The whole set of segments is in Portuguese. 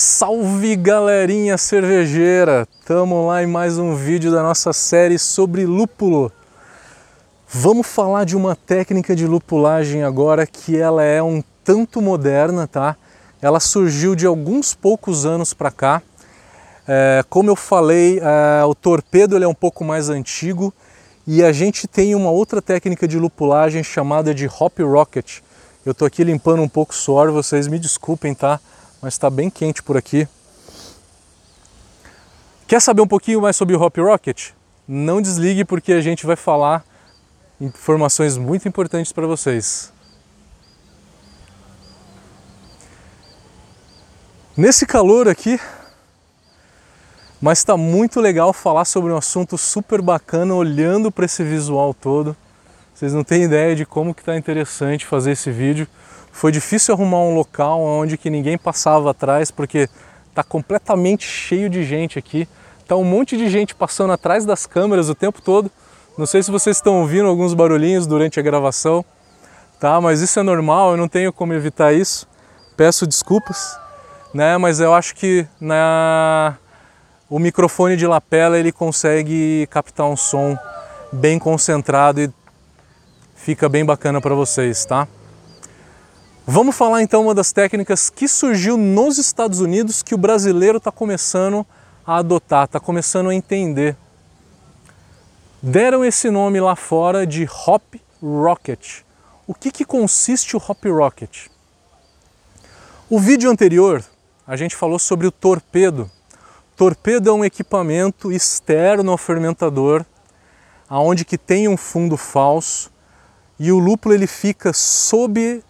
Salve galerinha cervejeira! Tamo lá em mais um vídeo da nossa série sobre lúpulo. Vamos falar de uma técnica de lupulagem agora que ela é um tanto moderna, tá? Ela surgiu de alguns poucos anos para cá. É, como eu falei, é, o torpedo ele é um pouco mais antigo e a gente tem uma outra técnica de lupulagem chamada de hop rocket. Eu tô aqui limpando um pouco o suor, vocês me desculpem, tá? Mas está bem quente por aqui. Quer saber um pouquinho mais sobre o Hop Rocket? Não desligue porque a gente vai falar informações muito importantes para vocês. Nesse calor aqui, mas está muito legal falar sobre um assunto super bacana olhando para esse visual todo. Vocês não têm ideia de como que está interessante fazer esse vídeo. Foi difícil arrumar um local onde que ninguém passava atrás, porque está completamente cheio de gente aqui. Tá um monte de gente passando atrás das câmeras o tempo todo. Não sei se vocês estão ouvindo alguns barulhinhos durante a gravação, tá? Mas isso é normal, eu não tenho como evitar isso. Peço desculpas, né? Mas eu acho que na o microfone de lapela ele consegue captar um som bem concentrado e fica bem bacana para vocês, tá? Vamos falar então uma das técnicas que surgiu nos Estados Unidos que o brasileiro está começando a adotar, está começando a entender. Deram esse nome lá fora de Hop Rocket. O que, que consiste o Hop Rocket? O vídeo anterior a gente falou sobre o torpedo. Torpedo é um equipamento externo ao fermentador, aonde que tem um fundo falso e o lúpulo ele fica sob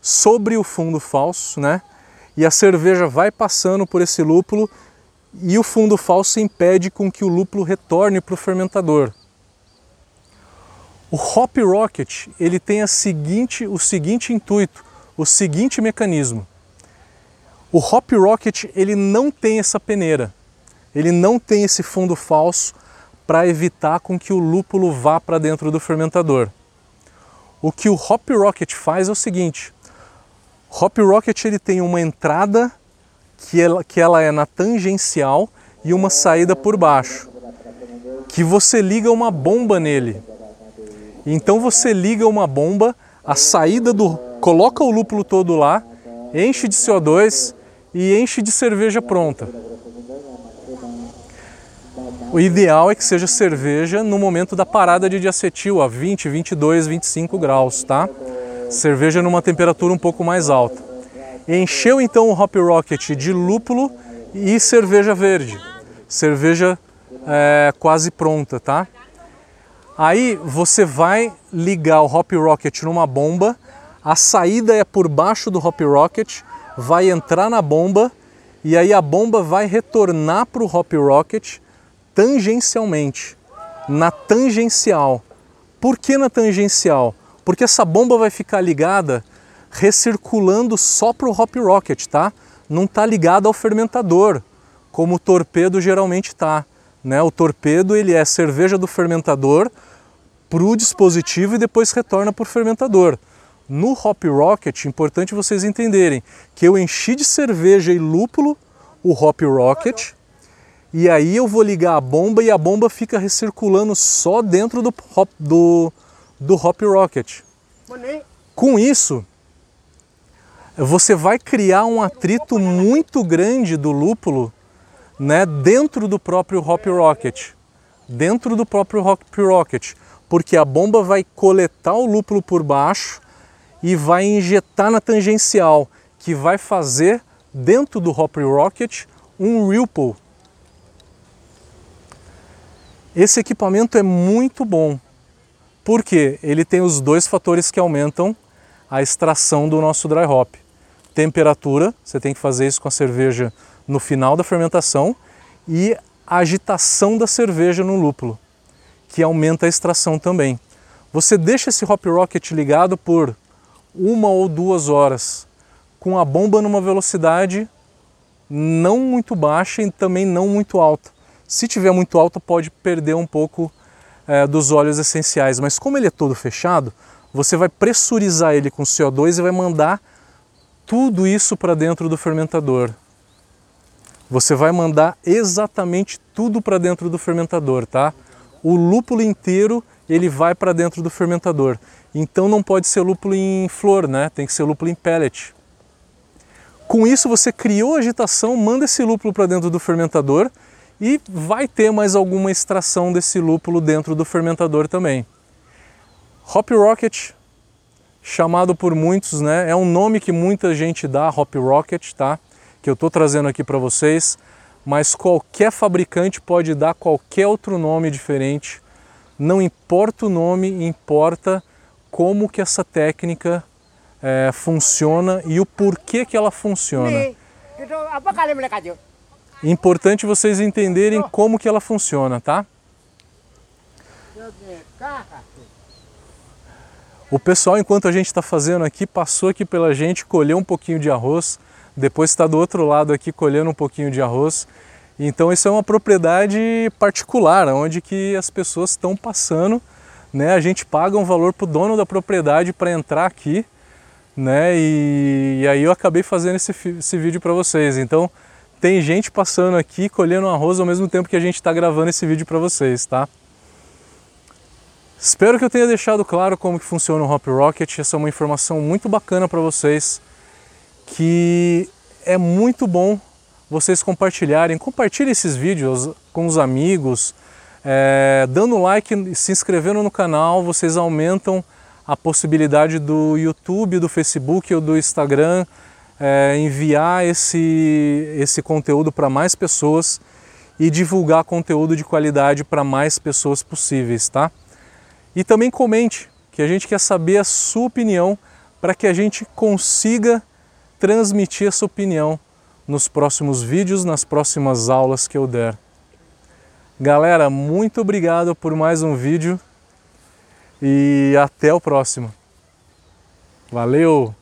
sobre o fundo falso, né? E a cerveja vai passando por esse lúpulo e o fundo falso impede com que o lúpulo retorne para o fermentador. O Hop Rocket ele tem a seguinte, o seguinte intuito, o seguinte mecanismo. O Hop Rocket ele não tem essa peneira, ele não tem esse fundo falso para evitar com que o lúpulo vá para dentro do fermentador. O que o Hop Rocket faz é o seguinte: Hop Rocket ele tem uma entrada que ela, que ela é na tangencial e uma saída por baixo, que você liga uma bomba nele. Então você liga uma bomba, a saída do coloca o lúpulo todo lá, enche de CO2 e enche de cerveja pronta. O ideal é que seja cerveja no momento da parada de diacetil, a 20, 22, 25 graus, tá? cerveja numa temperatura um pouco mais alta. Encheu então o Hop Rocket de lúpulo e cerveja verde, cerveja é, quase pronta, tá? Aí você vai ligar o Hop Rocket numa bomba, a saída é por baixo do Hop Rocket, vai entrar na bomba e aí a bomba vai retornar para o Hop Rocket tangencialmente, na tangencial. Por que na tangencial? porque essa bomba vai ficar ligada recirculando só para o hop rocket, tá? Não está ligada ao fermentador, como o torpedo geralmente está. Né? O torpedo ele é cerveja do fermentador para o dispositivo e depois retorna para o fermentador. No Hop Rocket, importante vocês entenderem que eu enchi de cerveja e lúpulo o Hop Rocket e aí eu vou ligar a bomba e a bomba fica recirculando só dentro do, hop, do, do Hop Rocket. Com isso, você vai criar um atrito muito grande do lúpulo né, dentro do próprio Hop Rocket. Dentro do próprio Hop Rocket. Porque a bomba vai coletar o lúpulo por baixo e vai injetar na tangencial, que vai fazer dentro do Hop Rocket um ripple. Esse equipamento é muito bom porque ele tem os dois fatores que aumentam a extração do nosso dry hop. Temperatura, você tem que fazer isso com a cerveja no final da fermentação, e a agitação da cerveja no lúpulo, que aumenta a extração também. Você deixa esse hop rocket ligado por uma ou duas horas, com a bomba numa velocidade não muito baixa e também não muito alta. Se tiver muito alta, pode perder um pouco é, dos óleos essenciais, mas como ele é todo fechado, você vai pressurizar ele com CO2 e vai mandar tudo isso para dentro do fermentador. você vai mandar exatamente tudo para dentro do fermentador, tá? O lúpulo inteiro ele vai para dentro do fermentador. Então não pode ser lúpulo em flor, né? Tem que ser lúpulo em pellet. Com isso você criou agitação, manda esse lúpulo para dentro do fermentador e vai ter mais alguma extração desse lúpulo dentro do fermentador também. Hop Rocket, chamado por muitos, né? É um nome que muita gente dá, Hop Rocket, tá? Que eu estou trazendo aqui para vocês, mas qualquer fabricante pode dar qualquer outro nome diferente. Não importa o nome, importa como que essa técnica é, funciona e o porquê que ela funciona. Importante vocês entenderem como que ela funciona, tá? O pessoal, enquanto a gente está fazendo aqui, passou aqui pela gente, colheu um pouquinho de arroz, depois está do outro lado aqui colhendo um pouquinho de arroz. Então isso é uma propriedade particular, onde que as pessoas estão passando, né? A gente paga um valor para o dono da propriedade para entrar aqui, né? E, e, aí eu acabei fazendo esse, esse vídeo para vocês. Então tem gente passando aqui colhendo arroz ao mesmo tempo que a gente está gravando esse vídeo para vocês, tá? Espero que eu tenha deixado claro como que funciona o Hop Rocket. Essa é uma informação muito bacana para vocês, que é muito bom vocês compartilharem. Compartilhe esses vídeos com os amigos, é, dando like se inscrevendo no canal, vocês aumentam a possibilidade do YouTube, do Facebook ou do Instagram é, enviar esse, esse conteúdo para mais pessoas e divulgar conteúdo de qualidade para mais pessoas possíveis, tá? E também comente, que a gente quer saber a sua opinião para que a gente consiga transmitir essa opinião nos próximos vídeos, nas próximas aulas que eu der. Galera, muito obrigado por mais um vídeo e até o próximo. Valeu!